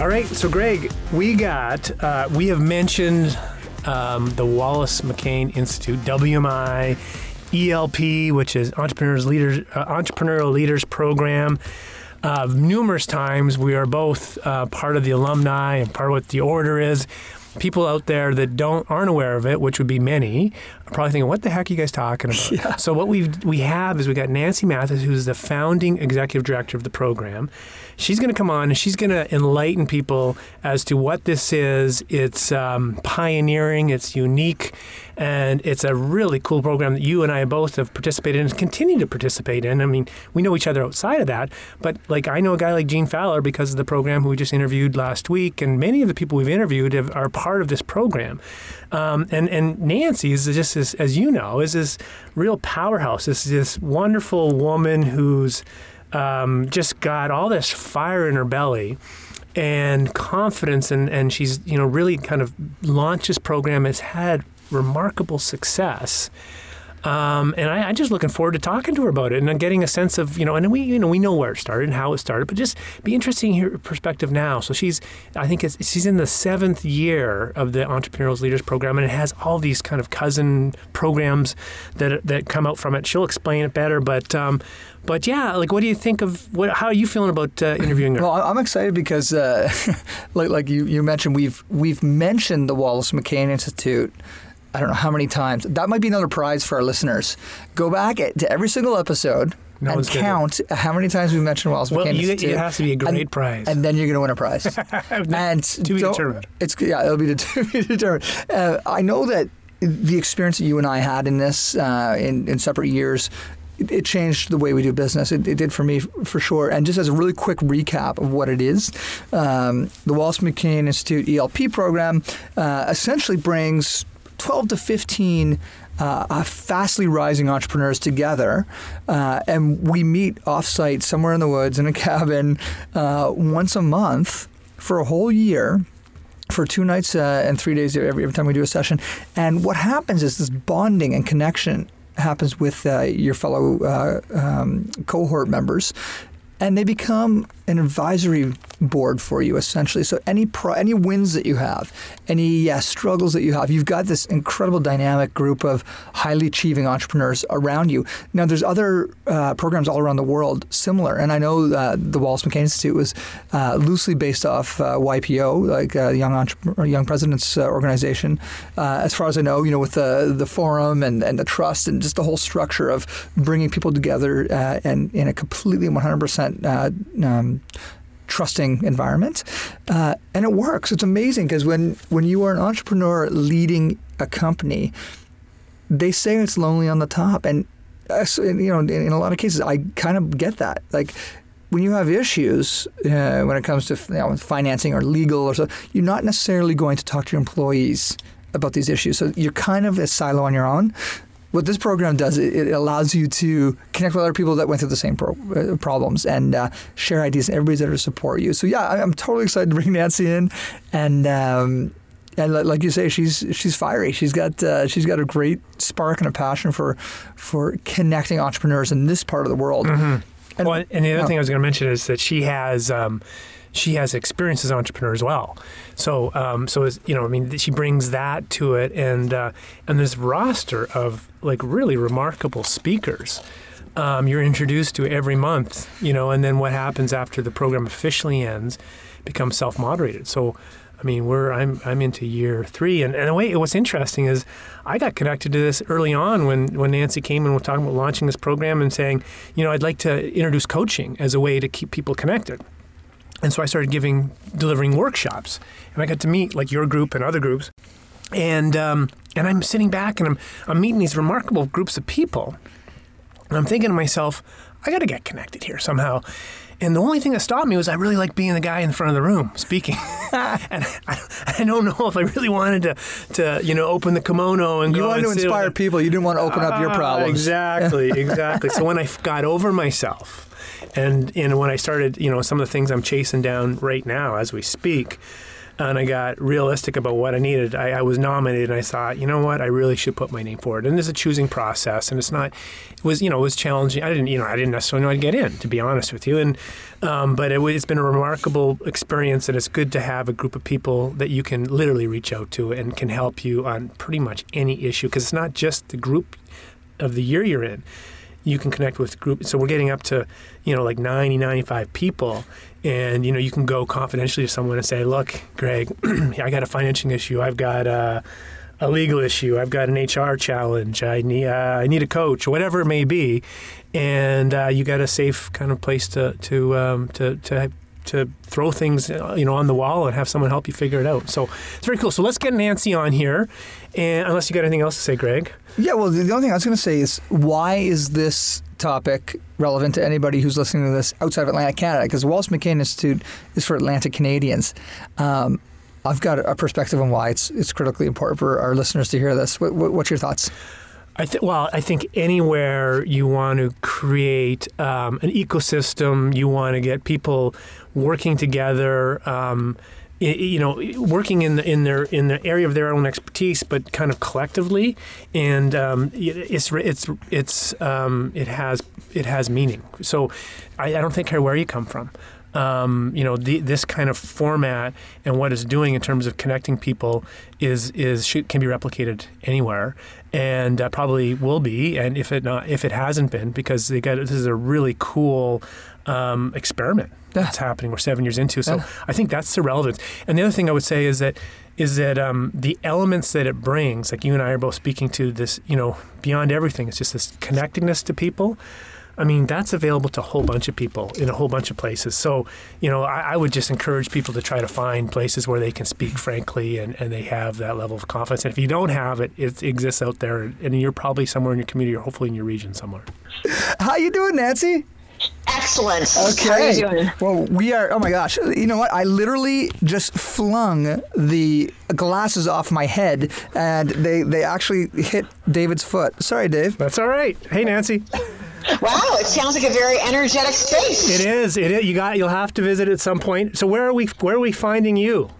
All right, so Greg, we got uh, we have mentioned um, the Wallace McCain Institute, WMI, ELP, which is Entrepreneurs Leaders uh, Entrepreneurial Leaders Program. Uh, numerous times, we are both uh, part of the alumni and part of what the order is. People out there that don't aren't aware of it, which would be many, are probably thinking, "What the heck are you guys talking about?" Yeah. So what we we have is we got Nancy Mathis, who's the founding executive director of the program. She's going to come on and she's going to enlighten people as to what this is. It's um, pioneering, it's unique, and it's a really cool program that you and I both have participated in and continue to participate in. I mean, we know each other outside of that, but like I know a guy like Gene Fowler because of the program who we just interviewed last week, and many of the people we've interviewed have, are part of this program. Um, and and Nancy is just as, as you know is this real powerhouse. This is this wonderful woman who's um, just got all this fire in her belly and confidence and, and she's you know really kind of launched this program has had remarkable success um, and I, I'm just looking forward to talking to her about it and getting a sense of you know and we you know we know where it started and how it started but just be interesting her perspective now so she's I think she's in the seventh year of the Entrepreneurial Leaders Program and it has all these kind of cousin programs that that come out from it she'll explain it better but um, but yeah like what do you think of what how are you feeling about uh, interviewing her Well, I'm excited because, uh, like, like you, you mentioned, we've we've mentioned the Wallace McCain Institute. I don't know how many times. That might be another prize for our listeners. Go back to every single episode No and count how many times we mentioned Wallace well McCain you, it has to be a great and, prize and then you're going to win a prize. and to be determined. It's yeah, it'll be to be determined. Uh, I know that the experience that you and I had in this uh, in in separate years. It, it changed the way we do business. It, it did for me, for sure. And just as a really quick recap of what it is, um, the Wallace McCain Institute ELP program uh, essentially brings 12 to 15 uh, uh, fastly rising entrepreneurs together, uh, and we meet offsite somewhere in the woods in a cabin uh, once a month for a whole year. For two nights uh, and three days every, every time we do a session. And what happens is this bonding and connection happens with uh, your fellow uh, um, cohort members. And they become an advisory board for you, essentially. So any pro- any wins that you have, any uh, struggles that you have, you've got this incredible dynamic group of highly achieving entrepreneurs around you. Now, there's other uh, programs all around the world similar, and I know uh, the Wallace McCain Institute was uh, loosely based off uh, YPO, like uh, Young Entrepreneur, Young Presidents uh, Organization. As far as I know, you know, with the the forum and, and the trust and just the whole structure of bringing people together and in a completely 100% uh, um, trusting environment, uh, and it works. It's amazing because when when you are an entrepreneur leading a company, they say it's lonely on the top, and uh, you know, in, in a lot of cases, I kind of get that. Like when you have issues uh, when it comes to you know, financing or legal or so, you're not necessarily going to talk to your employees about these issues. So you're kind of a silo on your own. What this program does, it, it allows you to connect with other people that went through the same pro- uh, problems and uh, share ideas. And everybody's there to support you. So yeah, I, I'm totally excited to bring Nancy in, and um, and like you say, she's she's fiery. She's got uh, she's got a great spark and a passion for for connecting entrepreneurs in this part of the world. And, well, and the other thing I was going to mention is that she has um, she has experience as an entrepreneur as well. So um, so is you know I mean she brings that to it, and uh, and this roster of like really remarkable speakers. Um, you're introduced to every month, you know, and then what happens after the program officially ends becomes self-moderated. So. I mean, we're I'm I'm into year three, and, and the way what's interesting is I got connected to this early on when when Nancy came and was talking about launching this program and saying, you know, I'd like to introduce coaching as a way to keep people connected. And so I started giving delivering workshops, and I got to meet like your group and other groups, and um, and I'm sitting back and I'm I'm meeting these remarkable groups of people, and I'm thinking to myself, I got to get connected here somehow. And the only thing that stopped me was I really like being the guy in front of the room speaking. and I, I, don't know if I really wanted to, to you know, open the kimono and go. you wanted to inspire people. You didn't want to open up your Ah, problems. Exactly, exactly. so when I got over myself, and and when I started, you know, some of the things I'm chasing down right now as we speak, and I got realistic about what I needed, I, I was nominated, and I thought, you know what, I really should put my name forward. And there's a choosing process, and it's not, it was, you know, it was challenging. I didn't, you know, I didn't necessarily know I'd get in, to be honest with you, and um, but it, it's been a remarkable experience, and it's good to have a group of people that you can literally reach out to and can help you on pretty much any issue, because it's not just the group of the year you're in. You can connect with groups so we're getting up to you know like 90 95 people and you know you can go confidentially to someone and say look greg i got a financing issue. I've got a, a legal issue. I've got an hr challenge. I need uh, i need a coach whatever it may be. And uh, you got a safe kind of place to to um, to to to throw things uh, you know on the wall and have someone help you figure it out. So it's very cool. So let's get nancy on here. And unless you got anything else to say greg? Yeah, well, the only thing I was going to say is why is this topic relevant to anybody who's listening to this outside of Atlantic Canada? Because the Wallace McCain Institute is for Atlantic Canadians. Um, I've got a perspective on why it's it's critically important for our listeners to hear this. What, what, what's your thoughts? I th- well, I think anywhere you want to create um, an ecosystem, you want to get people working together. Um, you know, working in the, in their in the area of their own expertise, but kind of collectively, and um, it's it's it's um, it has it has meaning. So, I, I don't think care where you come from. Um, you know, the, this kind of format and what it's doing in terms of connecting people is is should, can be replicated anywhere, and uh, probably will be. And if it not, if it hasn't been, because they got this is a really cool um, experiment Yeah. that's happening. We're seven years into, so Yeah. I think that's the relevance. And the other thing I would say is that is that um, the elements that it brings, like you and I are both speaking to this, you know, beyond everything, it's just this connectedness to people. I mean, that's available to a whole bunch of people in a whole bunch of places. So, you know, I, I would just encourage people to try to find places where they can speak frankly and, and they have that level of confidence. And if you don't have it, it exists out there, and you're probably somewhere in your community or hopefully in your region somewhere. How you doing, Nancy? Excellent. How are you doing? Well, we are. Oh my gosh! You know what? I literally just flung the glasses off my head, and they they actually hit David's foot. Sorry, Dave. That's all right. Hey, Nancy. Wow, it sounds like a very energetic space. It is. It is. You got. You'll have to visit at some point. So where are we? Where are we finding you?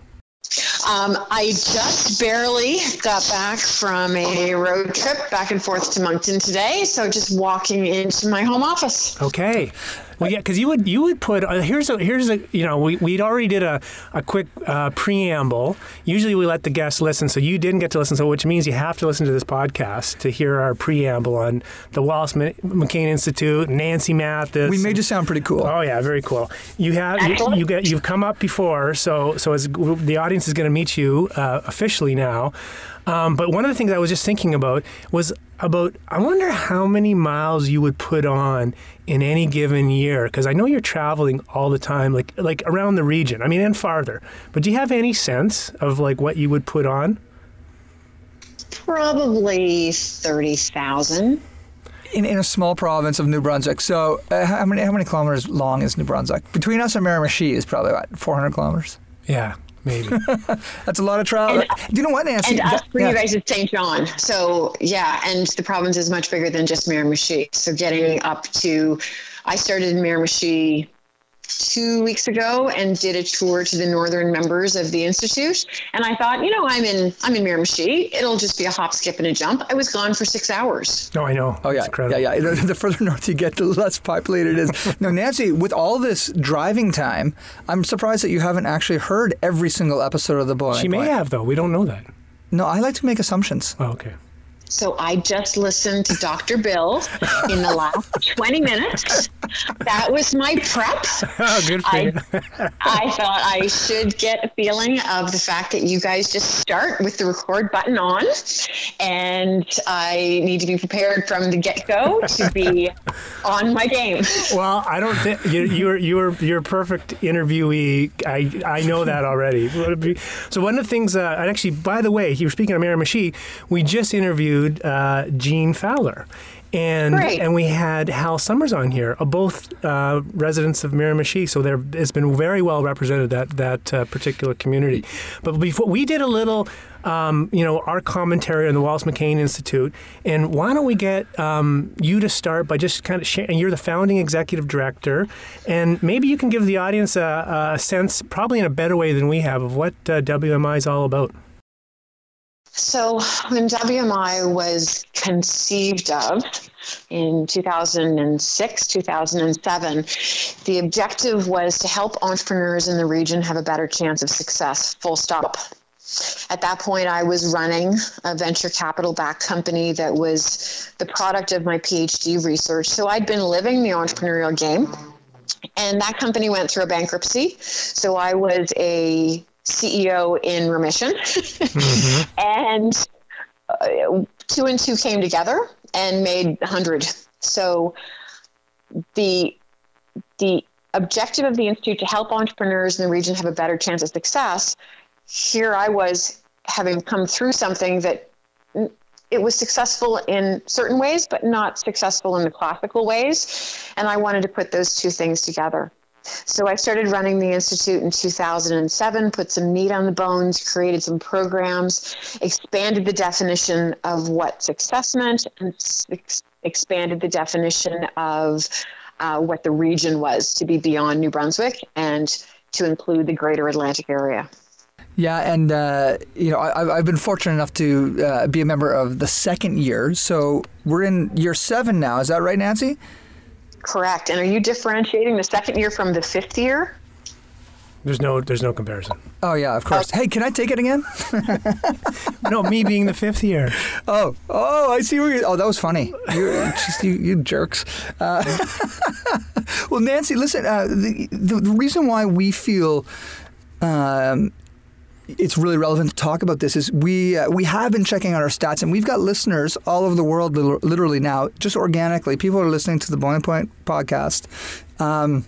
Um, I just barely got back from a road trip back and forth to Moncton today, so just walking into my home office. Okay. Well, yeah, because you would you would put uh, here's a here's a you know we we'd already did a a quick uh, preamble. Usually we let the guests listen, so you didn't get to listen, so which means you have to listen to this podcast to hear our preamble on the Wallace M- McCain Institute, Nancy Mathis. We made you sound pretty cool. Oh yeah, very cool. You have you, you get you've come up before, so so as the audience is going to meet you uh, officially now. Um, but one of the things I was just thinking about was about I wonder how many miles you would put on in any given year because I know you're traveling all the time, like like around the region. I mean, and farther. But do you have any sense of like what you would put on? Probably 30,000. In, in a small province of New Brunswick. So, uh, how many how many kilometers long is New Brunswick? Between us and Miramichi is probably about 400 kilometers. Yeah, maybe. That's a lot of travel. And- Do you know what, Nancy? And us That- for yeah. you guys is St. John. So, yeah, and the province is much bigger than just Miramichi. So, getting up to, I started in Miramichi two weeks ago and did a tour to the northern members of the institute and i thought you know i'm in i'm in miramichi it'll just be a hop skip and a jump i was gone for six hours No, I know. Oh yeah, It's incredible. yeah, yeah. The, the further north you get, the less populated it is. now, Nancy, with all this driving time, I'm surprised that you haven't actually heard every single episode of the Boy. She may have though. We don't know that. No, I like to make assumptions. Oh, okay. So I just listened to Dr. Bill in the last 20 minutes. That was my prep. Oh, good for you. I, I thought I should get a feeling of the fact that you guys just start with the record button on, and I need to be prepared from the get go to be on my game. Well, I don't think you, you're you're you're a perfect interviewee. I I know that already. So one of the things, uh, and actually, by the way, you were speaking of Miramichi. We just interviewed uh, Gene Fowler. and Great. and we had Hal Summers on here, uh, both uh, residents of Miramichi. So there has been very well represented that that uh, particular community. But before we did a little, um, you know, our commentary on the Wallace McCain Institute, and why don't we get um, you to start by just kind of sharing? You're the founding executive director, and maybe you can give the audience a, a sense, probably in a better way than we have, of what uh, WMI is all about. So, when WMI was conceived of in 2006, 2007, the objective was to help entrepreneurs in the region have a better chance of success, full stop. At that point, I was running a venture capital backed company that was the product of my PhD research. So, I'd been living the entrepreneurial game. And that company went through a bankruptcy. So, I was a CEO in remission. Mm-hmm. and uh, two and two came together and made 100. So the the objective of the institute to help entrepreneurs in the region have a better chance of success. Here I was having come through something that it was successful in certain ways, but not successful in the classical ways. And I wanted to put those two things together. So I started running the Institute in 2007, put some meat on the bones, created some programs, expanded the definition of what success meant, and ex- expanded the definition of uh, what the region was to be beyond New Brunswick and to include the greater Atlantic area. Yeah, and uh, you know, I, have been fortunate enough to uh, be a member of the second year. So we're in year seven now. Is that right, Nancy? Correct. And are you differentiating the second year from the fifth year? There's no, there's no comparison. Oh yeah, of course. hey, can I take it again? no, me being the fifth year. Oh, oh, I see where you. Oh, that was funny. You, you, you jerks. Uh, well, Nancy, listen. Uh, the, the, the reason why we feel um, it's really relevant to talk about this is we uh, we have been checking out our stats and we've got listeners all over the world literally now just organically people are listening to the Boiling Point podcast um,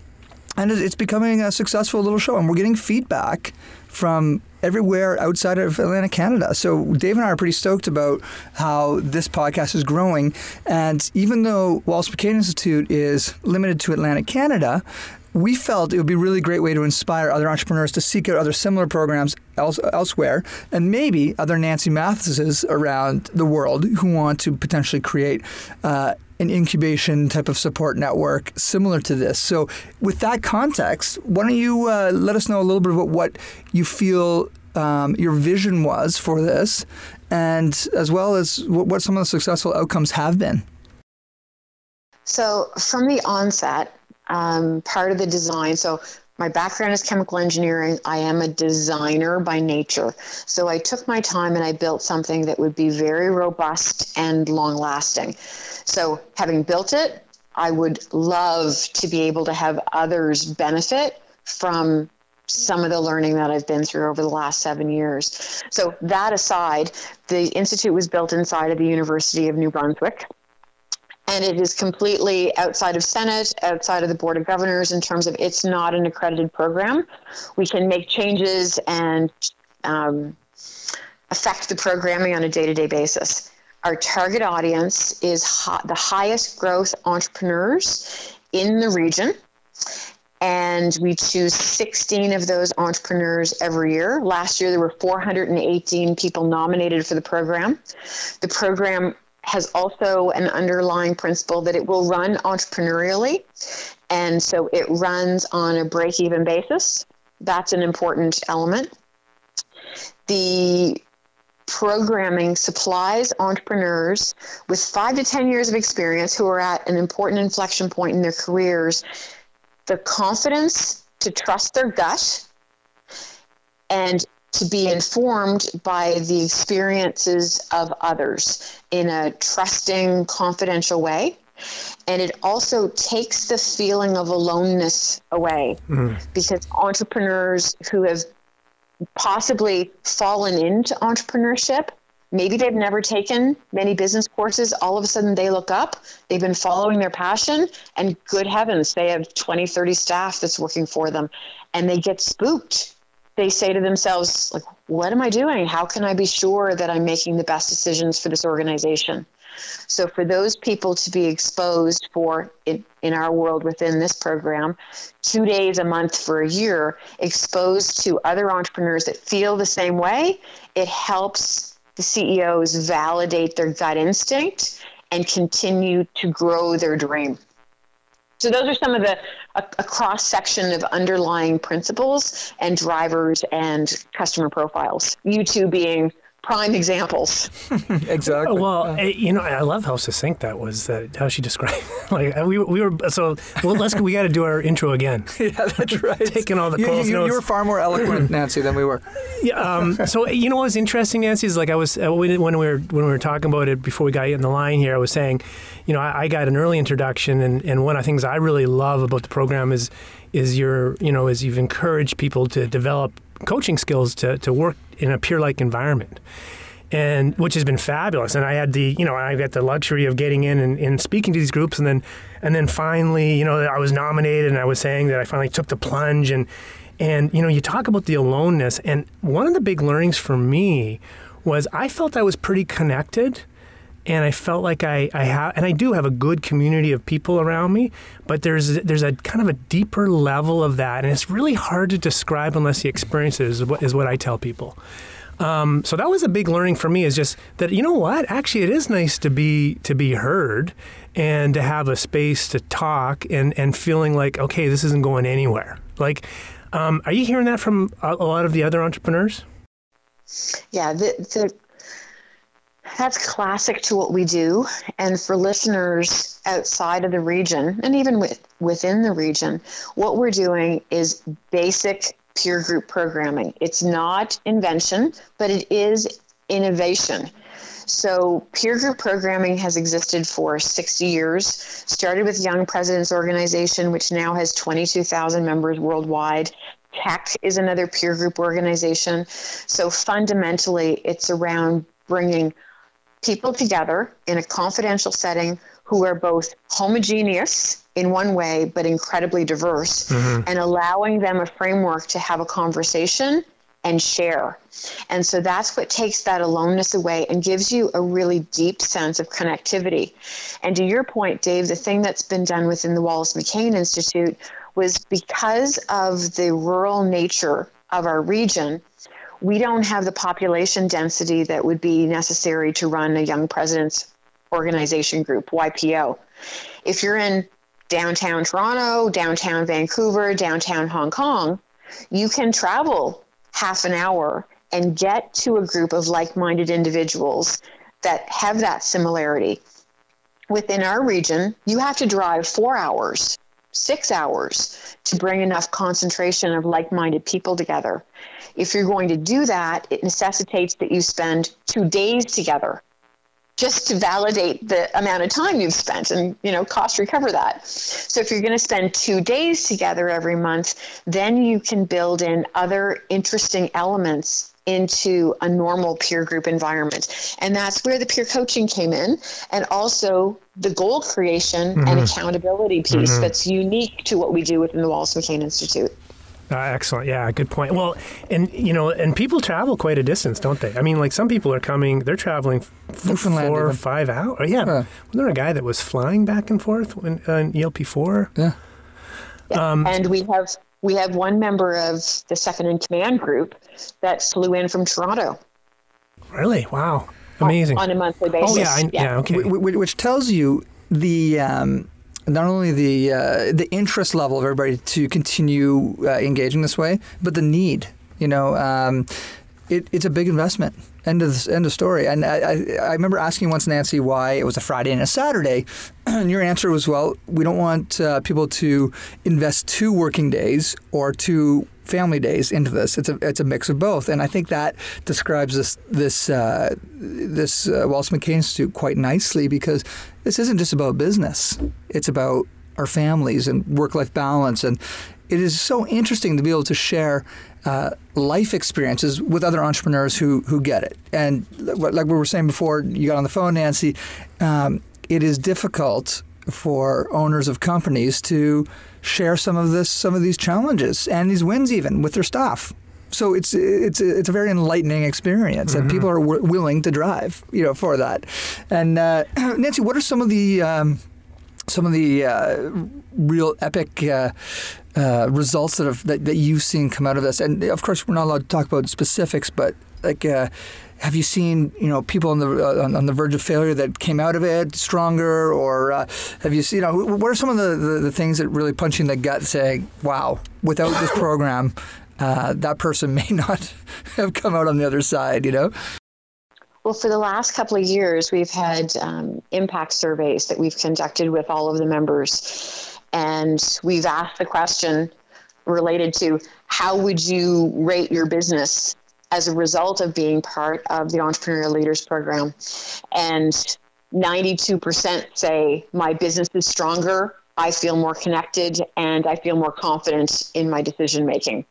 and it's becoming a successful little show and we're getting feedback from everywhere outside of Atlantic Canada. So Dave and I are pretty stoked about how this podcast is growing. And even though Wallace McCain Institute is limited to Atlantic Canada, we felt it would be a really great way to inspire other entrepreneurs to seek out other similar programs else, elsewhere and maybe other Nancy Mathises around the world who want to potentially create uh, an incubation type of support network similar to this. So, with that context, why don't you uh, let us know a little bit about what you feel um, your vision was for this, and as well as what, what some of the successful outcomes have been? So, from the onset, um, part of the design. So my background is chemical engineering. I am a designer by nature. So I took my time and I built something that would be very robust and long lasting. So having built it, I would love to be able to have others benefit from some of the learning that I've been through over the last seven years. So, that aside, the Institute was built inside of the University of New Brunswick and it is completely outside of Senate, outside of the Board of Governors in terms of it's not an accredited program. We can make changes and um, affect the programming on a day to day basis. Our target audience is the highest growth entrepreneurs in the region. And we choose 16 of those entrepreneurs every year. Last year, there were 418 people nominated for the program. The program has also an underlying principle that it will run entrepreneurially. And so it runs on a break even basis. That's an important element. The programming supplies entrepreneurs with five to 10 years of experience who are at an important inflection point in their careers the confidence to trust their gut and to be informed by the experiences of others in a trusting, confidential way. And it also takes the feeling of aloneness away mm. because entrepreneurs who have possibly fallen into entrepreneurship maybe they've never taken many business courses all of a sudden they look up they've been following their passion and good heavens they have 20 30 staff that's working for them and they get spooked they say to themselves like what am i doing how can i be sure that i'm making the best decisions for this organization So for those people to be exposed for in, in our world within this program, two days a month for a year, exposed to other entrepreneurs that feel the same way, it helps the CEOs validate their gut instinct and continue to grow their dream. So those are some of the a, a cross section of underlying principles and drivers and customer profiles. You two being prime examples. exactly. Well, eh, you know, I love how succinct that was. That how she described. like we, we were so. Well, let's we got to do our intro again. yeah, that's right. Taking all the you, calls you, notes. you were far more eloquent, Nancy, than we were. Yeah. Um, so you know what's interesting, Nancy, is like I was uh, when when we were when we were talking about it before we got in the line here. I was saying, you know, I, I got an early introduction, and, and one of the things I really love about the program is is your you know is you've encouraged people to develop coaching skills to to work in a peer like environment and which has been fabulous. And I had the, you know, I got the luxury of getting in and, and, speaking to these groups, and then, and then finally, you know, I was nominated, and I was saying that I finally took the plunge, and, and you know, you talk about the aloneness, and one of the big learnings for me was I felt I was pretty connected. And I felt like I, I have, and I do have a good community of people around me, but there's there's a kind of a deeper level of that, and it's really hard to describe unless you experience it. Is what is what I tell people. Um, so that was a big learning for me is just that you know what actually it is nice to be to be heard and to have a space to talk and and feeling like okay this isn't going anywhere like um, are you hearing that from a, a, lot of the other entrepreneurs yeah the, the, that's classic to what we do and for listeners outside of the region and even with, within the region what we're doing is basic peer group programming. It's not invention, but it is innovation. So, peer group programming has existed for 60 years, started with Young Presidents Organization, which now has 22,000 members worldwide. TEC is another peer group organization. So, fundamentally, it's around bringing people together in a confidential setting who are both homogeneous in one way, but incredibly diverse, mm-hmm. and allowing them a framework to have a conversation and share. And so that's what takes that aloneness away and gives you a really deep sense of connectivity. And to your point, Dave, the thing that's been done within the Wallace McCain Institute was because of the rural nature of our region, we don't have the population density that would be necessary to run a young president's organization group, YPO. If you're in downtown Toronto, downtown Vancouver, downtown Hong Kong, you can travel half an hour and get to a group of like minded individuals that have that similarity. Within our region, you have to drive four hours, six hours to bring enough concentration of like minded people together. If you're going to do that, it necessitates that you spend two days together just to validate the amount of time you've spent and you know cost recover that. So if you're going to spend two days together every month then you can build in other interesting elements into a normal peer group environment. And that's where the peer coaching came in. And also the goal creation mm-hmm. and accountability piece mm-hmm. that's unique to what we do within the wallace mccain institute uh, excellent. Yeah, good point. Well, and you know, and people travel quite a distance, don't they? I mean, like some people are coming, they're traveling f- four or five hours. Yeah. Was there a guy that was flying back and forth in, uh, in ELP four? Yeah. Um, and we have we have one member of the second in command group that flew in from Toronto. Really? Wow. Amazing. On, on a monthly basis. Oh yeah, I, yeah. yeah. Okay. Which tells you the um, not only the uh, the interest level of everybody to continue uh, engaging this way, but the need. You know, um, it, it's a big investment. End of end of story. And I, I, I, remember asking once Nancy why it was a Friday and a Saturday, and your answer was, well, we don't want uh, people to invest two working days or two family days into this. It's a it's a mix of both, and I think that describes this this uh, this uh, Wallace McCain Institute quite nicely because this isn't just about business. It's about our families and work life balance, and it is so interesting to be able to share. Uh, life experiences with other entrepreneurs who who get it, and like we were saying before, you got on the phone, Nancy. Um, it is difficult for owners of companies to share some of this, some of these challenges and these wins even with their staff. So it's it's it's a very enlightening experience, and people are w- willing to drive, you know, for that. And uh, Nancy, what are some of the um, some of the uh, real epic uh, uh, results that have that, that you've seen come out of this? And of course, we're not allowed to talk about specifics, but like. Have you seen you know people on the uh, on, on, the verge of failure that came out of it stronger, or uh, have you seen? You know, what are some of the, the, the, things that really punch you in the gut, saying, "Wow, without this program, uh, that person may not have come out on the other side," you know? Well, for the last couple of years, we've had um, impact surveys that we've conducted with all of the members, and we've asked the question related to how would you rate your business as a result of being part of the Entrepreneurial Leaders Program. And 92% say, My business is stronger, I feel more connected, and I feel more confident in my decision making.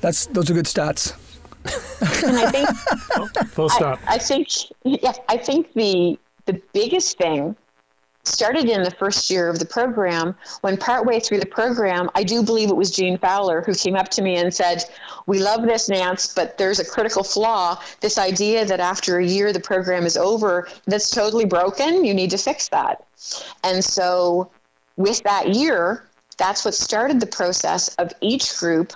That's those are good stats. and I think full stop. I, I think yeah, I think the the biggest thing started in the first year of the program when partway through the program i do believe it was Gene Fowler who came up to me and said we love this nance but there's a critical flaw. This idea that after a year the program is over that's totally broken you need to fix that. And so with that year that's what started the process of each group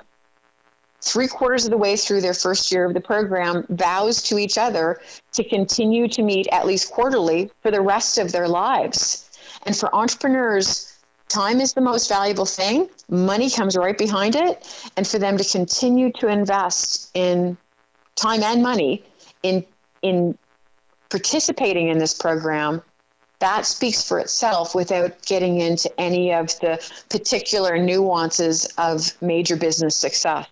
three quarters of the way through their first year of the program, vows to each other to continue to meet at least quarterly for the rest of their lives. And for entrepreneurs, time is the most valuable thing. Money comes right behind it. And for them to continue to invest in time and money in, in participating in this program that speaks for itself without getting into any of the particular nuances of major business success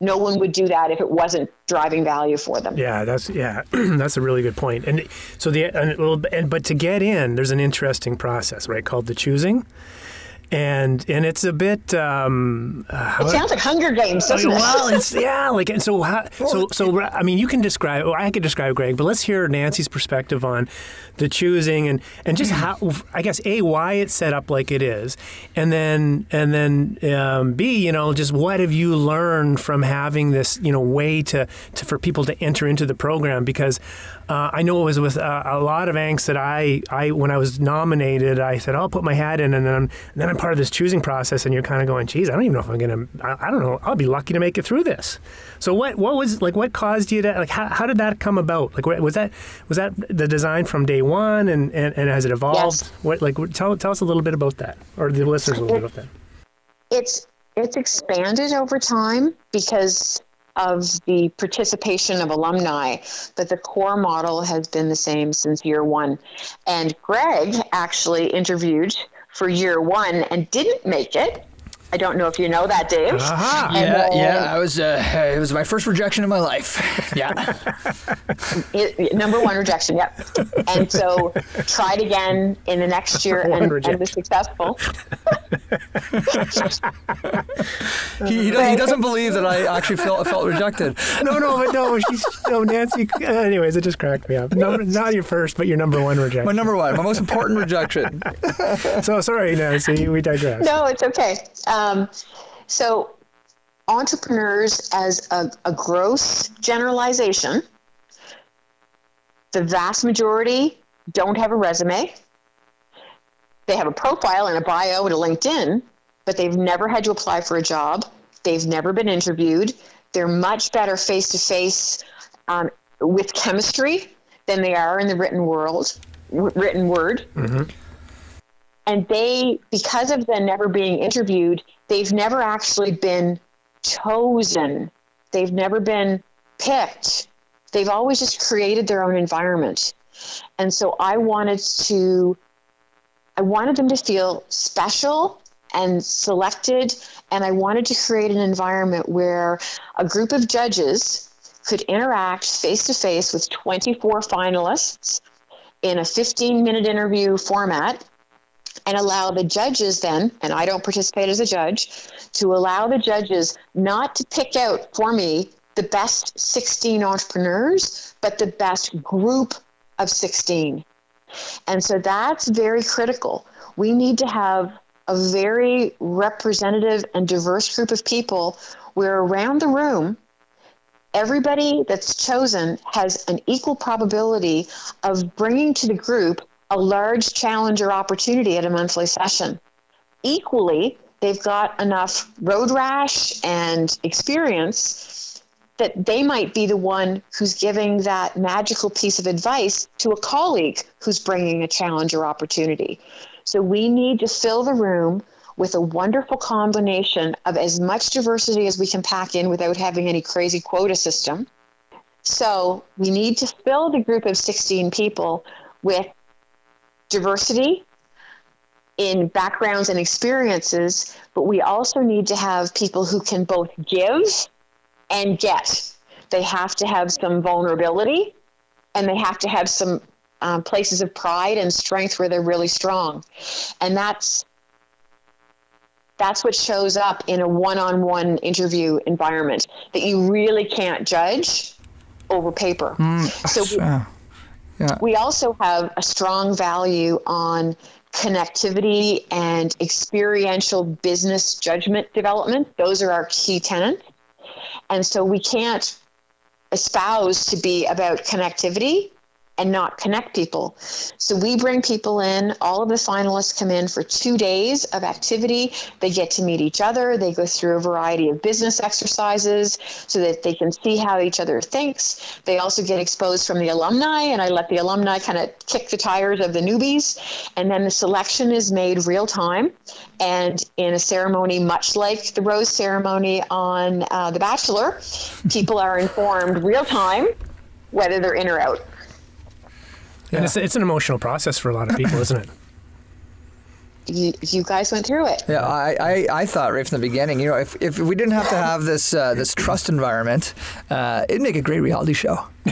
no one would do that if it wasn't driving value for them. Yeah, that's yeah, that's a really good point. And so the and, and but to get in, there's an interesting process, right, called the choosing and and it's a bit. Um, uh, it sounds like Hunger Games, doesn't it? Well, it's yeah, like and so how, so so I mean, you can describe. Or I could describe Greg, but let's hear Nancy's perspective on the choosing and and just how I guess a why it's set up like it is, and then and then um, b you know just what have you learned from having this you know way to, to for people to enter into the program because uh, I know it was with uh, a lot of angst that I, I when I was nominated, I said, I'll put my hat in, and then I'm, and then I'm part of this choosing process, and you're kind of going, geez, I don't even know if I'm gonna, I, I, don't know, I'll be lucky to make it through this. So what, what was like, what caused you to, like, how, how did that come about? Like, was that, was that the design from day one, and, and, and has it evolved? Yes. What, like, tell, tell us a little bit about that, or the listeners a little bit about that. It's, it's expanded over time because of the participation of alumni, but the core model has been the same since year one. And Greg actually interviewed for year one and didn't make it. I don't know if you know that, Dave. Uh-huh. Yeah, yeah. I was. Uh, it was my first rejection of my life. yeah. It, number one rejection. Yep. And so tried again in the next year and, and was successful. he, he, he, doesn't believe that I actually felt felt rejected. No, no, but no. She's no Nancy. Anyways, it just cracked me up. No, not your first, but your number one rejection. My number one, my most important rejection. so sorry, Nancy. We digress. No, it's okay. Um, so, entrepreneurs, as a, a gross generalization, the vast majority don't have a resume. They have a profile and a bio and a LinkedIn, but they've never had to apply for a job. They've never been interviewed. They're much better face to face with chemistry than they are in the written world, written word. Mm-hmm. And they, because of them never being interviewed, they've never actually been chosen. They've never been picked. They've always just created their own environment. And so I wanted to I wanted them to feel special and selected and I wanted to create an environment where a group of judges could interact face to face with 24 finalists in a 15 minute interview format and allow the judges then, and I don't participate as a judge, to allow the judges not to pick out for me the best 16 entrepreneurs, but the best group of 16. And so that's very critical. We need to have a very representative and diverse group of people where around the room, everybody that's chosen has an equal probability of bringing to the group a large challenge or opportunity at a monthly session. Equally, they've got enough road rash and experience that they might be the one who's giving that magical piece of advice to a colleague who's bringing a challenge or opportunity. So we need to fill the room with a wonderful combination of as much diversity as we can pack in without having any crazy quota system. So we need to fill the group of 16 people with diversity in backgrounds and experiences, but we also need to have people who can both give and get. They have to have some vulnerability and they have to have some um, places of pride and strength where they're really strong. And that's that's what shows up in a one-on-one interview environment that you really can't judge over paper. Mm, so we, yeah. we also have a strong value on connectivity and experiential business judgment development. Those are our key tenants. And so we can't espouse to be about connectivity and not connect people. So we bring people in, all of the finalists come in for two days of activity. They get to meet each other. They go through a variety of business exercises so that they can see how each other thinks. They also get exposed from the alumni, and I let the alumni kind of kick the tires of the newbies. And then the selection is made real time and in a ceremony much like the rose ceremony on uh, The Bachelor, people are informed real time whether they're in or out. Yeah. And it's, it's an emotional process for a lot of people, isn't it? You, you guys went through it. Yeah, I, I, I thought right from the beginning, you know, if, if we didn't have to have this uh, this trust environment, uh, it'd make a great reality show.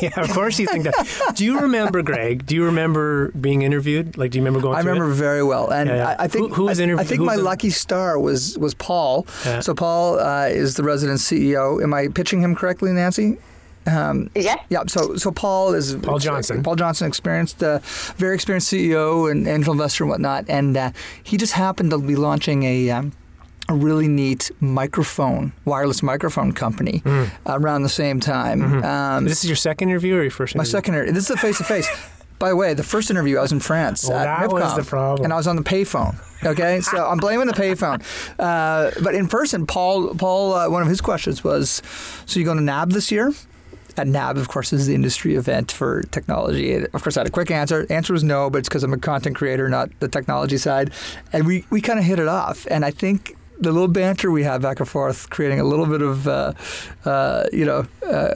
yeah, of course you think that. Do you remember, Greg? Do you remember being interviewed? Like, do you remember going? I remember it? very well, and yeah, yeah. I, I, think who, who was interviewed? I think my lucky star was was Paul. Yeah. So Paul uh, is the resident CEO. Am I pitching him correctly, Nancy? Um, yeah. Yeah. So, so Paul is Paul Johnson. Paul Johnson, experienced, uh, very experienced CEO and angel investor and whatnot, and uh, he just happened to be launching a. Um, a really neat microphone, wireless microphone company mm. around the same time. Mm-hmm. Um, this is your second interview or your first interview? My second interview. This is a face to face. By the way, the first interview I was in France well, at that MIPCOM, was the problem. and I was on the payphone. Okay, so I'm blaming the payphone. Uh, but in person, Paul, Paul, uh, one of his questions was, "So you going to NAB this year?" At NAB, of course, is the industry event for technology. Of course, I had a quick answer. Answer was no, but it's because I'm a content creator, not the technology side. And we, we kind of hit it off. And I think the little banter we have back and forth, creating a little bit of, uh, uh, you know, uh,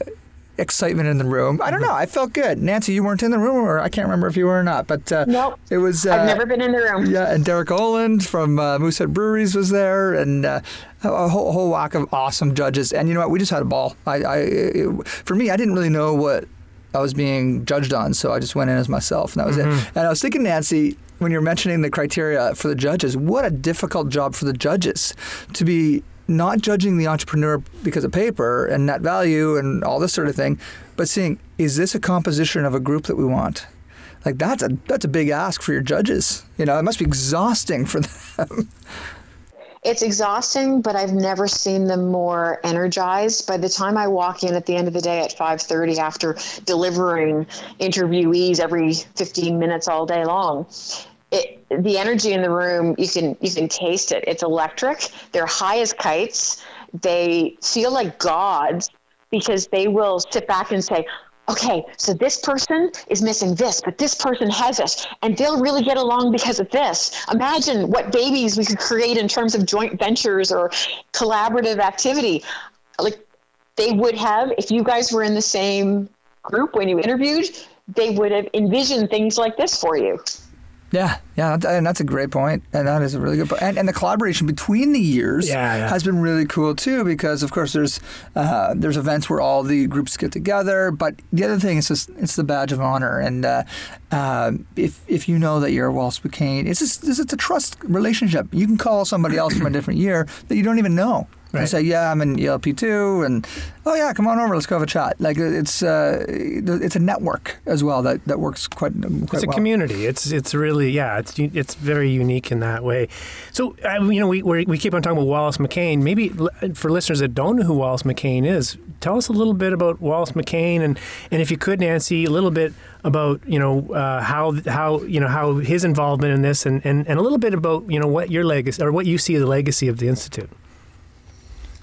excitement in the room. I don't know. I felt good. Nancy, you weren't in the room, or I can't remember if you were or not. But uh, nope. it was. Uh, I've never been in the room. Yeah, and Derek Oland from uh, Moosehead Breweries was there, and uh, a whole, whole whack of awesome judges. And you know what? We just had a ball. I, I it, for me, I didn't really know what I was being judged on, so I just went in as myself, and that was mm-hmm. it. And I was thinking, Nancy, when you're mentioning the criteria for the judges, what a difficult job for the judges to be not judging the entrepreneur because of paper and net value and all this sort of thing, but seeing is this a composition of a group that we want? Like that's a that's a big ask for your judges. You know, it must be exhausting for them. It's exhausting, but I've never seen them more energized. By the time I walk in at the end of the day at 5:30 after delivering interviewees every 15 minutes all day long, it, the energy in the room you can you can taste it. It's electric. They're high as kites. They feel like gods because they will sit back and say okay so this person is missing this but this person has this. And they'll really get along because of this. Imagine what babies we could create in terms of joint ventures or collaborative activity. Like they would have if you guys were in the same group when you interviewed they would have envisioned things like this for you yeah, yeah, and that's a great point, and that is a really good point. And, and the collaboration between the years yeah, yeah. has been really cool too, because of course there's uh, there's events where all the groups get together, but the other thing is just it's the badge of honor, and uh, uh, if if you know that you're a Wallace McCain, it's just it's a trust relationship. You can call somebody else from a different year that you don't even know, Right. say, yeah, I'm in ELP two, and oh yeah, come on over, let's go have a chat. Like it's uh, it's a network as well that, that works quite. quite it's a well. community. It's it's really yeah. It's it's very unique in that way. So uh, you know we we keep on talking about Wallace McCain. Maybe for listeners that don't know who Wallace McCain is, tell us a little bit about Wallace McCain, and and if you could, Nancy, a little bit about you know uh, how how you know how his involvement in this, and, and and a little bit about you know what your legacy or what you see as the legacy of the institute.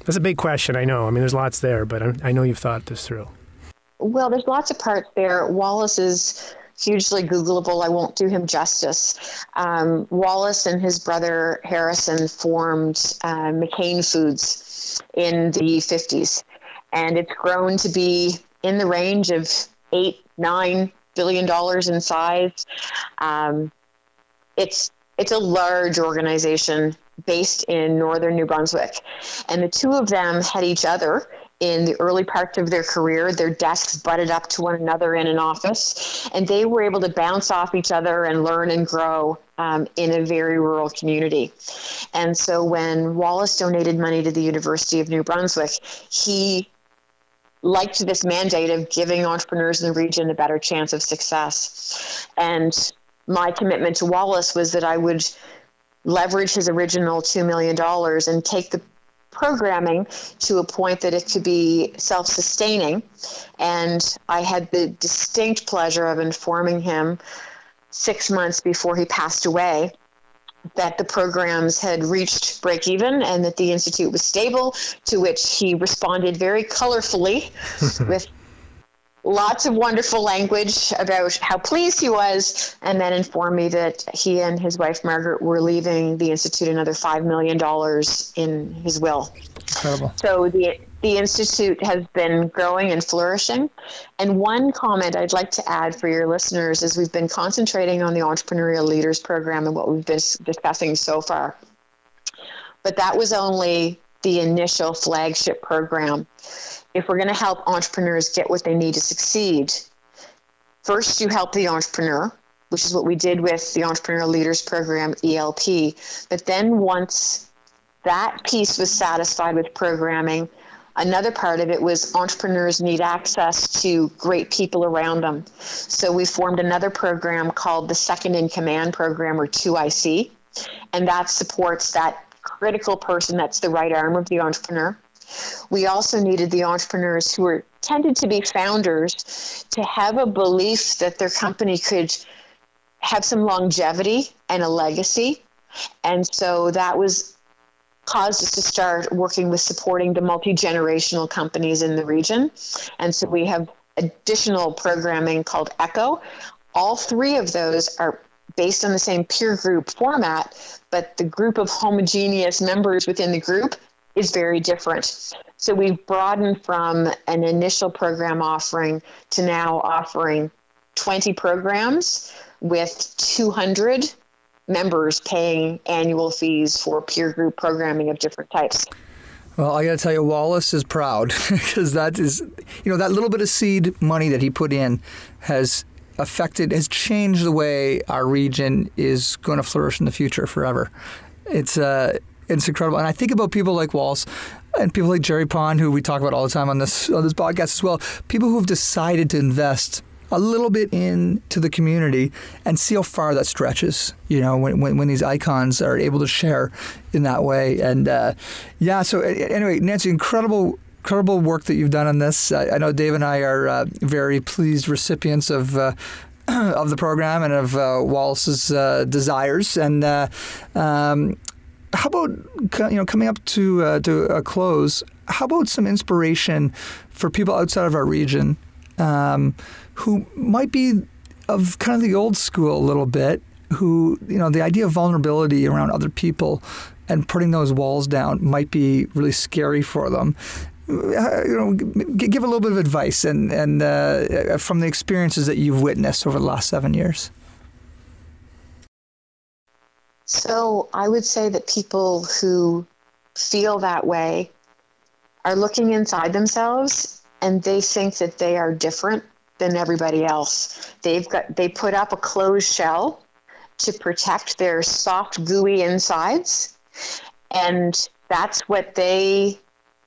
That's a big question, I know. I mean, there's lots there, but I, I know you've thought this through. Well, there's lots of parts there. Wallace is hugely Googleable. I won't do him justice. Um, Wallace and his brother Harrison formed uh, McCain Foods in the 50s, and it's grown to be in the range of eight, nine billion dollars in size. Um, it's it's a large organization based in northern New Brunswick. And the two of them had each other in the early parts of their career. Their desks butted up to one another in an office, and they were able to bounce off each other and learn and grow um, in a very rural community. And so when Wallace donated money to the University of New Brunswick, he liked this mandate of giving entrepreneurs in the region a better chance of success. And my commitment to Wallace was that I would leverage his original $2 million and take the programming to a point that it could be self sustaining. And I had the distinct pleasure of informing him six months before he passed away that the programs had reached break even and that the institute was stable to which he responded very colorfully with lots of wonderful language about how pleased he was, and then informed me that he and his wife Margaret were leaving the institute another five million dollars in his will. Incredible. So the the institute has been growing and flourishing. And one comment I'd like to add for your listeners is we've been concentrating on the entrepreneurial leaders program and what we've been discussing so far. But that was only the initial flagship program if we're going to help entrepreneurs get what they need to succeed, first you help the entrepreneur, which is what we did with the Entrepreneur Leaders Program, ELP. But then once that piece was satisfied with programming, another part of it was entrepreneurs need access to great people around them. So we formed another program called the Second in Command Program, or 2IC, and that supports that critical person that's the right arm of the entrepreneur. We also needed the entrepreneurs who were tended to be founders to have a belief that their company could have some longevity and a legacy. And so that was caused us to start working with supporting the multi generational companies in the region. And so we have additional programming called ECHO. All three of those are based on the same peer group format, but the group of homogeneous members within the group is very different. So we've broadened from an initial program offering to now offering 20 programs with 200 members paying annual fees for peer group programming of different types. Well, I got to tell you, Wallace is proud because that is, you know, that little bit of seed money that he put in has affected, has changed the way our region is going to flourish in the future forever. It's uh, it's incredible. And I think about people like Wallace and people like Jerry Pond, who we talk about all the time on this on this podcast as well. People who have decided to invest a little bit into the community and see how far that stretches. You know, when when, when these icons are able to share in that way. And uh, yeah, so anyway, Nancy, incredible. Incredible work that you've done on this. I, I know Dave and I are uh, very pleased recipients of uh, of the program and of uh, Wallace's uh, desires. And uh, um, how about you know coming up to uh, to a close? How about some inspiration for people outside of our region um, who might be of kind of the old school a little bit? Who you know the idea of vulnerability around other people and putting those walls down might be really scary for them. Uh, you know, give a little bit of advice and and uh, from the experiences that you've witnessed over the last seven years. So I would say that people who feel that way are looking inside themselves and they think that they are different than everybody else. They've got they put up a closed shell to protect their soft gooey insides and that's what they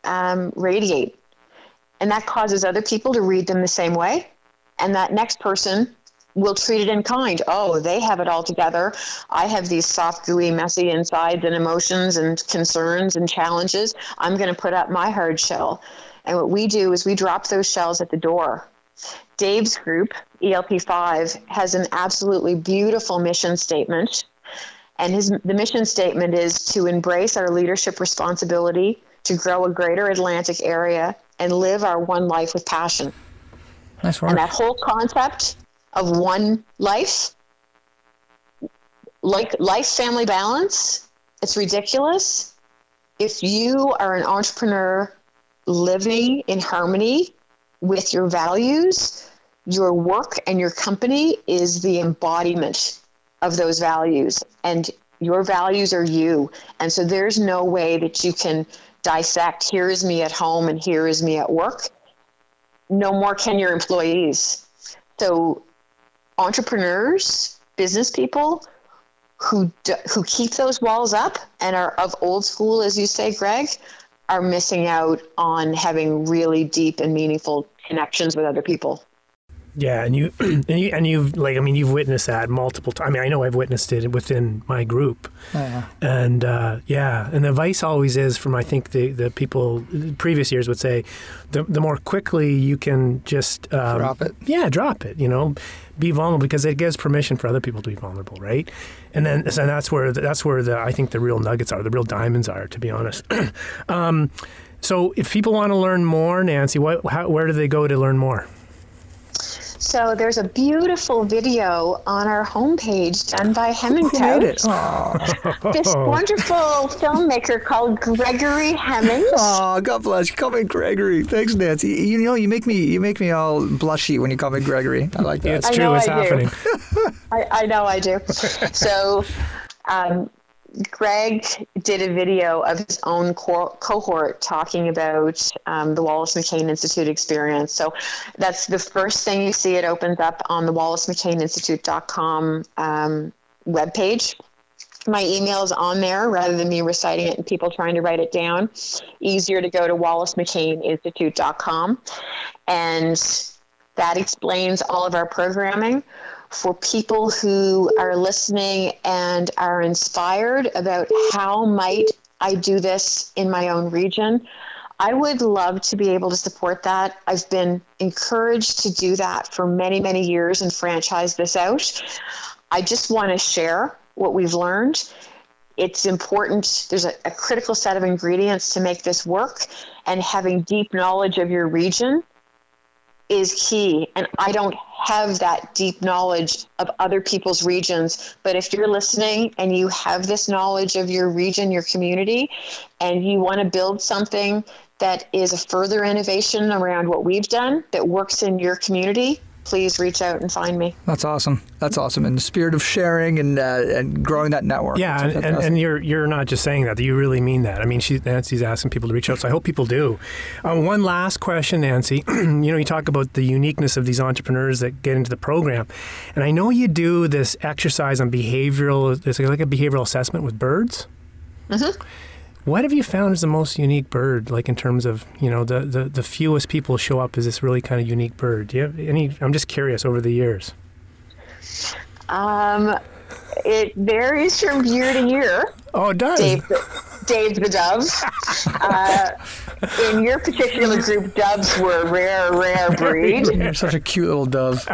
um, radiate. And that causes other people to read them the same way. And that next person will treat it in kind. Oh, they have it all together. I have these soft, gooey, messy insides and emotions and concerns and challenges. I'm going to put up my hard shell. And what we do is we drop those shells at the door. Dave's group, ELP5, has an absolutely beautiful mission statement. And his, the mission statement is to embrace our leadership responsibility to grow a greater Atlantic area and live our one life with passion. Nice work. And that whole concept of one life, like life family balance, it's ridiculous. If you are an entrepreneur living in harmony with your values, your work and your company is the embodiment of those values. And your values are you. And so there's no way that you can dissect here is me at home and here is me at work. No more can your employees. So entrepreneurs, business people who who keep those walls up and are of old school as you say, Greg, are missing out on having really deep and meaningful connections with other people. Yeah, and you and you and you've like I mean you've witnessed that multiple times. I mean I know I've witnessed it within my group, Yeah. and uh, yeah, and the advice always is from I think the the people previous years would say, the the more quickly you can just um, Drop it. Yeah, drop it. You know, be vulnerable because it gives permission for other people to be vulnerable, right? And then so that's where the, that's where the I think the real nuggets are, the real diamonds are, to be honest. um, so if people want to learn more, Nancy, what how, where do they go to learn more? So there's a beautiful video on our homepage done by Hemming Who made it? This wonderful filmmaker called Gregory Hemmings. Aw, God bless you. Call me Gregory. Thanks, Nancy. You know, you make me you make me all blushy when you call me Gregory. I like that. It's I true. know It's I do. happening. I, I know I do. So, um, Greg did a video of his own co- cohort talking about um, the Wallace McCain Institute experience. So that's the first thing you see. It opens up on the wallace-mccaininstitute.com um, webpage. My email is on there rather than me reciting it and people trying to write it down. Easier to go to wallace-mccaininstitute.com. And that explains all of our programming for people who are listening and are inspired about how might I do this in my own region. I would love to be able to support that. I've been encouraged to do that for many, many years and franchise this out. I just want to share what we've learned. It's important. There's a, a critical set of ingredients to make this work, and having deep knowledge of your region is key. And I don't have that deep knowledge of other people's regions. But if you're listening and you have this knowledge of your region, your community, and you want to build something that is a further innovation around what we've done that works in your community, please reach out and find me. That's awesome. That's awesome. In the spirit of sharing and uh, and growing that network. Yeah, and, and, and you're you're not just saying that; you really mean that. I mean, she, Nancy's asking people to reach out, so I hope people do. Um, one last question, Nancy. you know, you talk about the uniqueness of these entrepreneurs that get into the program, and I know you do this exercise on behavioral. It's like a behavioral assessment with birds. Mm-hmm. What have you found is the most unique bird? Like in terms of you know the, the, the fewest people show up as this really kind of unique bird. Do you have any? I'm just curious over the years. Um, it varies from year to year. Oh, it does. Dave, Dave the doves. Uh, in your particular group, doves were a rare, rare breed. You're such a cute little dove.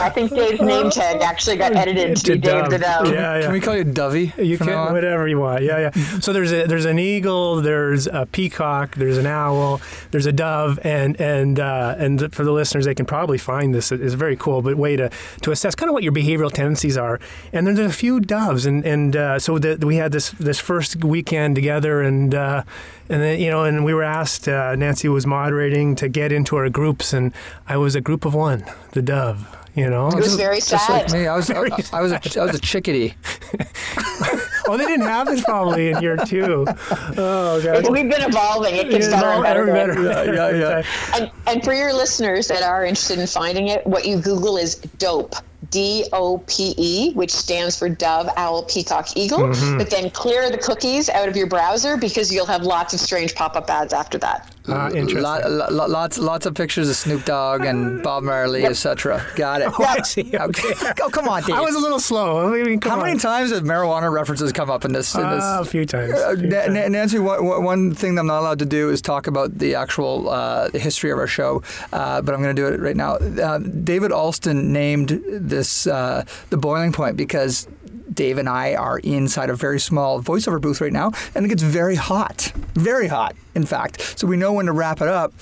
I think Dave's name tag actually got edited to, To be Dave the dove. dove. Yeah, yeah. Can we call you Dovey? You can on? whatever you want. Yeah, yeah. So there's a there's an eagle, there's a peacock, there's an owl, there's a dove, and and uh, and for the listeners, they can probably find this. It's a very cool, but way to to assess kind of what your behavioral tendencies are. And then there's a few doves, and and uh, so the, we had this this first weekend together, and uh, and then you know, and we were asked. Uh, Nancy was moderating to get into our groups, and I was a group of one, the dove. You know, It was very Just sad. like me, I was I, I was a, I was a chickadee. oh, they didn't have this probably in year two. Oh, God. We've been evolving. It gets Yeah, better and better. better, and better. better. Yeah, yeah, yeah. And, and for your listeners that are interested in finding it, what you Google is dope. D O P E, which stands for Dove, Owl, Peacock, Eagle. Mm-hmm. But then clear the cookies out of your browser because you'll have lots of strange pop up ads after that. Ah, interesting. Lot, lo- lots, lots of pictures of Snoop Dogg and Bob Marley, etc. Got it. Oh, I see. Okay. oh, come on, Dave. I was a little slow. I mean, How on. many times have marijuana references come up in this? In this? Ah, a few times. Uh, A few Na- times. Na- Nancy, one, one- one thing that I'm not allowed to do is talk about the actual uh, history of our show, uh, but I'm going to do it right now. Uh, David Alston named this uh, the boiling point because Dave and I are inside a very small voiceover booth right now, and it gets very hot, very hot, in fact. So we know when to wrap it up.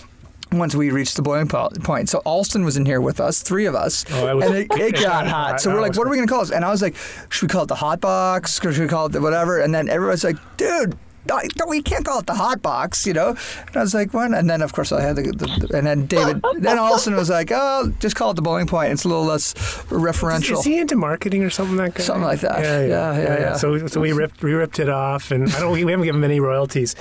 Once we reach the boiling po- point, so Alston was in here with us, three of us, Oh, was- and it, it got hot. So we're like, "What are we gonna call this?" And I was like, "Should we call it the hot box? Or should we call it the whatever?" And then everyone's like, "Dude, no, no, we can't call it the hot box," you know. And I was like, "What?" And then of course I had the, the, and then David, then Alston was like, "Oh, just call it the boiling point. It's a little less referential." Is he into marketing or something like that? Something like that. Yeah, yeah, Yeah, yeah, yeah. So, so we ripped, we ripped it off, and I don't. We haven't given him any royalties.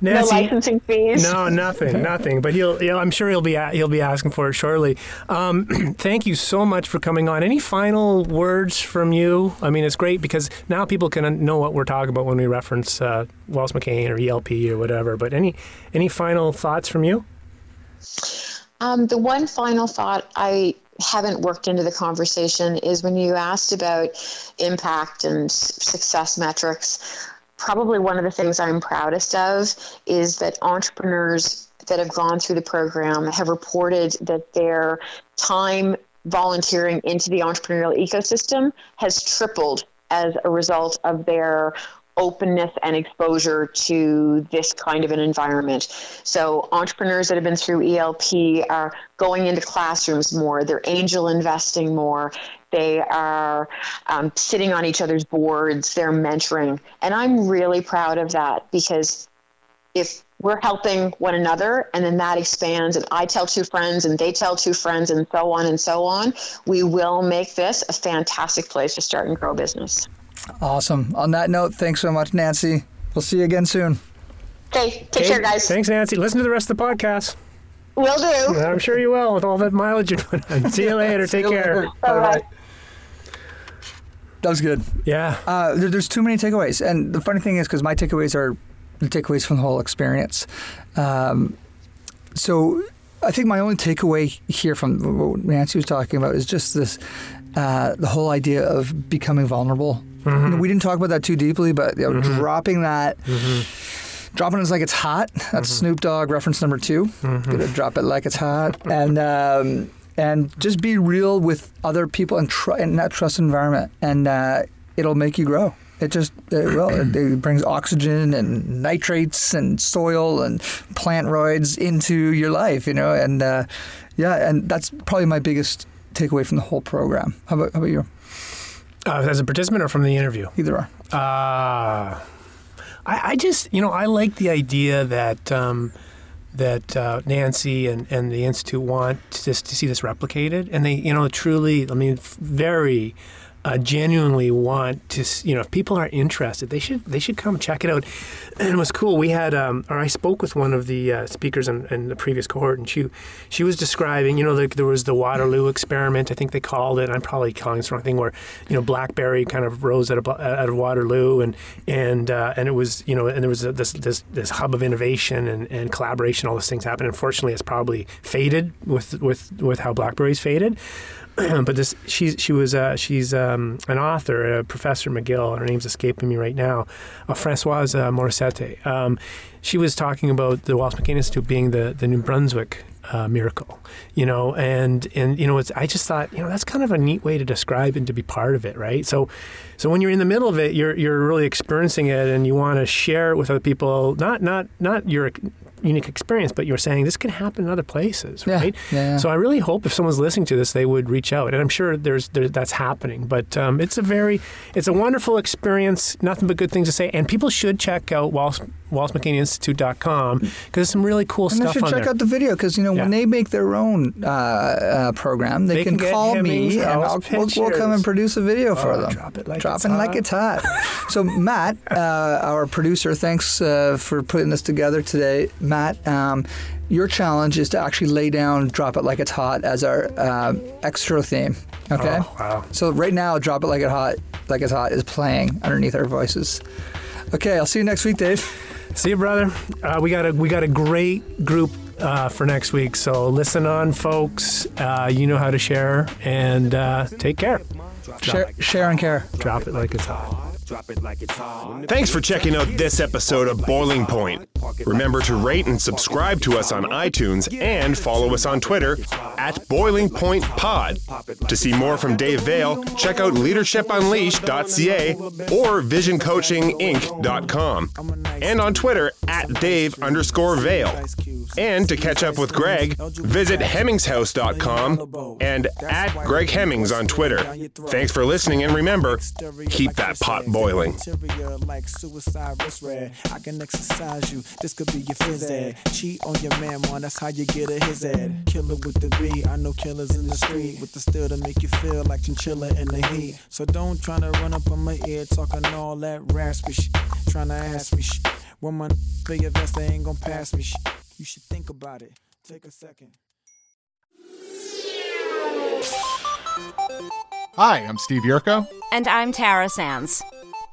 No licensing fees. No, nothing, nothing. But he'll, he'll I'm sure he'll be, a- he'll be asking for it shortly. Um, thank you so much for coming on. Any final words from you? I mean, it's great because now people can know what we're talking about when we reference uh, Wallace McCain or ELP or whatever. But any, any final thoughts from you? Um, the one final thought I haven't worked into the conversation is when you asked about impact and success metrics. Probably one of the things I'm proudest of is that entrepreneurs that have gone through the program have reported that their time volunteering into the entrepreneurial ecosystem has tripled as a result of their openness and exposure to this kind of an environment. So entrepreneurs that have been through ELP are going into classrooms more, they're angel investing more, they are um, sitting on each other's boards, they're mentoring. And I'm really proud of that because if we're helping one another and then that expands and I tell two friends and they tell two friends and so on and so on, we will make this a fantastic place to start and grow business. Awesome. On that note, thanks so much, Nancy. We'll see you again soon. Okay, take care, guys. Thanks, Nancy. Listen to the rest of the podcast. Will do. I'm sure you will with all that mileage you're doing. See you later. Take care. Bye-bye. That was good. Yeah. Uh, there, there's too many takeaways, and the funny thing is, because my takeaways are the takeaways from the whole experience. Um, so, I think my only takeaway here from what Nancy was talking about is just this: uh, the whole idea of becoming vulnerable. You know, we didn't talk about that too deeply, but you know, dropping that. Dropping it like it's hot. That's Snoop Dogg reference number 2 Gonna drop it like it's hot, and um, and just be real with other people and tr- in that trust environment, and uh, it'll make you grow. It just it will. It, it brings oxygen and nitrates and soil and plant roids into your life, you know. And uh, yeah, and that's probably my biggest takeaway from the whole program. How about how about you? Uh, as a participant or from the interview? Either or. Uh, I, I just, you know, I like the idea that um, that uh, Nancy and, and the institute want to, just to see this replicated, and they, you know, truly, I mean, very uh, genuinely want to, you know, if people are interested, they should they should come check it out. And it was cool. We had, um, or I spoke with one of the uh, speakers in, in the previous cohort, and she she was describing, you know, like there was the Waterloo experiment, I think they called it. I'm probably calling this the wrong thing, where you know BlackBerry kind of rose out of out of Waterloo, and and uh, and it was, you know, and there was this this this hub of innovation and, and collaboration, all those things happened. Unfortunately, it's probably faded with with with how BlackBerry's faded. but this she she was uh, she's um, an author, a professor McGill. Her name's escaping me right now. Uh, Françoise uh, Morissette. Um, she was talking about the Wallace McCain Institute being the the New Brunswick uh, miracle, you know, and and you know, it's I just thought you know that's kind of a neat way to describe and to be part of it, right? So, so when you're in the middle of it, you're you're really experiencing it, and you want to share it with other people, not not not your unique experience, but you're saying this can happen in other places, right? yeah, yeah. So I really hope if someone's listening to this, they would reach out, and I'm sure there's there, that's happening. But um, it's a very, it's a wonderful experience. Nothing but good things to say, and people should check out Wallace, WallaceMcCainInstitute.com because there's some really cool stuff. And they stuff should check there. out the video because you know Yeah. when they make their own uh, uh, program, they, They can get call me and I'll, we'll, we'll come and produce a video for Oh, them. drop it like Drop it's it like hot. it's hot. so Matt, uh, our producer, thanks uh, for putting this together today. Matt, um, your challenge is to actually lay down "Drop It Like It's Hot" as our uh, extra theme. Okay. Oh, wow. So right now, "Drop It Like It Hot" like it's hot is playing underneath our voices. Okay, I'll see you next week, Dave. See you, brother. Uh, we got a we got a great group uh, for next week. So listen on, folks. Uh, you know how to share and uh, take care. Share, share and care. Drop it like it's hot. Thanks for checking out this episode of Boiling Point. Remember to rate and subscribe to us on iTunes and follow us on Twitter at Boiling Point Pod. To see more from Dave Veale, check out leadershipunleashed.ca or visioncoachinginc.com and on Twitter at Dave underscore Veale. And to catch up with Greg, visit hemmingshouse.com and at Greg Hemmings on Twitter. Thanks for listening and remember, keep that pot boiling. Like suicide wrist red. I can exercise you. This could be your phys ed. Cheat on your man, man. That's how you get a his ed. Killer with the B. I know killers in the street with the steel to make you feel like chinchilla in the heat. So don't try to run up on my ear talking all that raspy shit. Trying to ask me shit. When my for your vest, they ain't gonna pass me shit. You should think about it. Take a second. Hi, I'm Steve Yurko. And I'm Tara Sands.